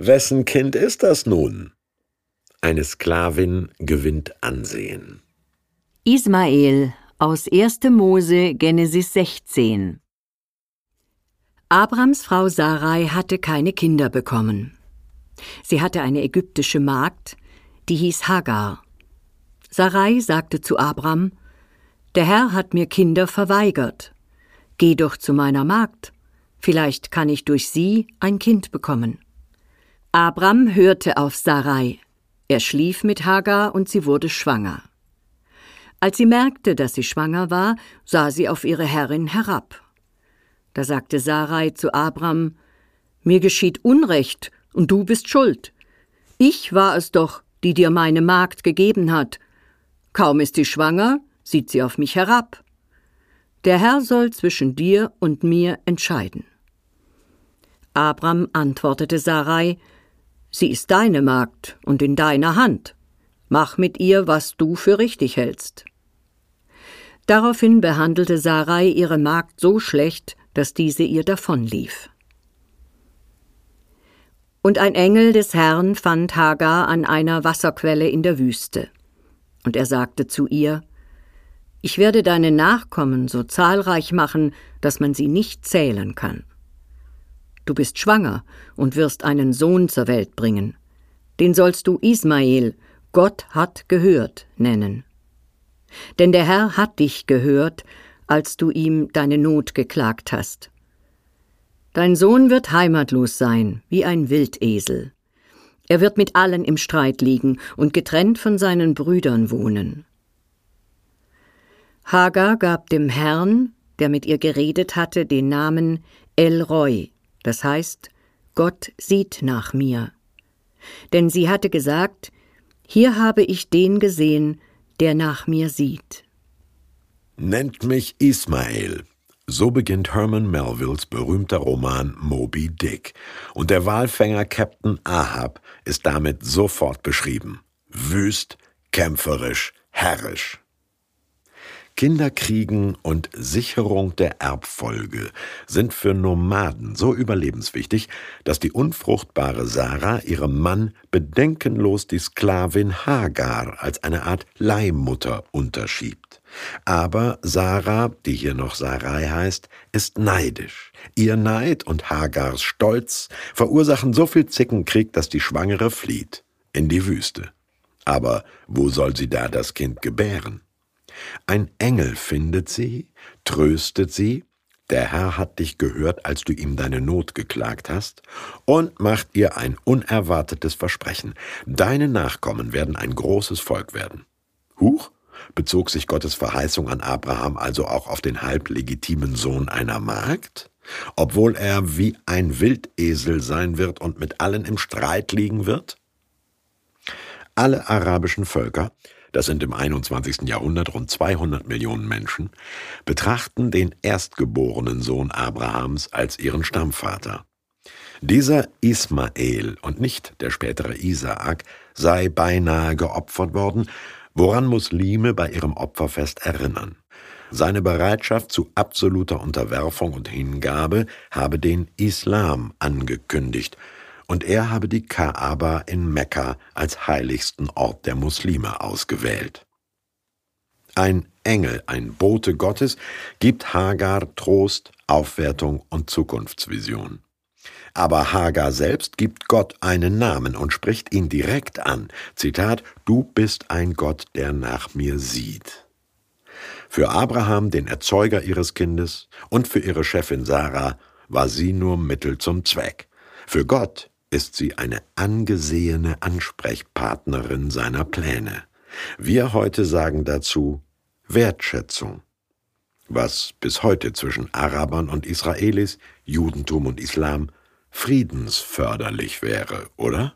Wessen Kind ist das nun? Eine Sklavin gewinnt Ansehen. Ismael aus 1. Mose Genesis 16 Abrams Frau Sarai hatte keine Kinder bekommen. Sie hatte eine ägyptische Magd, die hieß Hagar. Sarai sagte zu Abram, Der Herr hat mir Kinder verweigert. Geh doch zu meiner Magd, vielleicht kann ich durch sie ein Kind bekommen. Abram hörte auf Sarai. Er schlief mit Hagar und sie wurde schwanger. Als sie merkte, dass sie schwanger war, sah sie auf ihre Herrin herab. Da sagte Sarai zu Abram, Mir geschieht Unrecht, und du bist schuld. Ich war es doch, die dir meine Magd gegeben hat. Kaum ist sie schwanger, sieht sie auf mich herab. Der Herr soll zwischen dir und mir entscheiden. Abram antwortete Sarai, Sie ist deine Magd und in deiner Hand. Mach mit ihr, was du für richtig hältst. Daraufhin behandelte Sarai ihre Magd so schlecht, dass diese ihr davonlief. Und ein Engel des Herrn fand Hagar an einer Wasserquelle in der Wüste. Und er sagte zu ihr, Ich werde deine Nachkommen so zahlreich machen, dass man sie nicht zählen kann. Du bist schwanger und wirst einen Sohn zur Welt bringen. Den sollst du Ismael, Gott hat gehört, nennen. Denn der Herr hat dich gehört, als du ihm deine Not geklagt hast. Dein Sohn wird heimatlos sein, wie ein Wildesel. Er wird mit allen im Streit liegen und getrennt von seinen Brüdern wohnen. Hagar gab dem Herrn, der mit ihr geredet hatte, den Namen El Roy, das heißt, Gott sieht nach mir. Denn sie hatte gesagt, hier habe ich den gesehen, der nach mir sieht. Nennt mich Ismael. So beginnt Herman Melvilles berühmter Roman Moby Dick. Und der Walfänger Captain Ahab ist damit sofort beschrieben. Wüst, kämpferisch, herrisch. Kinderkriegen und Sicherung der Erbfolge sind für Nomaden so überlebenswichtig, dass die unfruchtbare Sarah ihrem Mann bedenkenlos die Sklavin Hagar als eine Art Leihmutter unterschiebt. Aber Sarah, die hier noch Sarai heißt, ist neidisch. Ihr Neid und Hagars Stolz verursachen so viel Zickenkrieg, dass die Schwangere flieht in die Wüste. Aber wo soll sie da das Kind gebären? Ein Engel findet sie, tröstet sie, der Herr hat dich gehört, als du ihm deine Not geklagt hast, und macht ihr ein unerwartetes Versprechen. Deine Nachkommen werden ein großes Volk werden. Huch, bezog sich Gottes Verheißung an Abraham also auch auf den halblegitimen Sohn einer Magd? Obwohl er wie ein Wildesel sein wird und mit allen im Streit liegen wird? Alle arabischen Völker das sind im 21. Jahrhundert rund 200 Millionen Menschen, betrachten den erstgeborenen Sohn Abrahams als ihren Stammvater. Dieser Ismael und nicht der spätere Isaak sei beinahe geopfert worden, woran Muslime bei ihrem Opferfest erinnern. Seine Bereitschaft zu absoluter Unterwerfung und Hingabe habe den Islam angekündigt, und er habe die Kaaba in Mekka als heiligsten Ort der Muslime ausgewählt. Ein Engel, ein Bote Gottes, gibt Hagar Trost, Aufwertung und Zukunftsvision. Aber Hagar selbst gibt Gott einen Namen und spricht ihn direkt an. Zitat, Du bist ein Gott, der nach mir sieht. Für Abraham, den Erzeuger ihres Kindes, und für ihre Chefin Sarah war sie nur Mittel zum Zweck. Für Gott ist sie eine angesehene Ansprechpartnerin seiner Pläne. Wir heute sagen dazu Wertschätzung. Was bis heute zwischen Arabern und Israelis, Judentum und Islam friedensförderlich wäre, oder?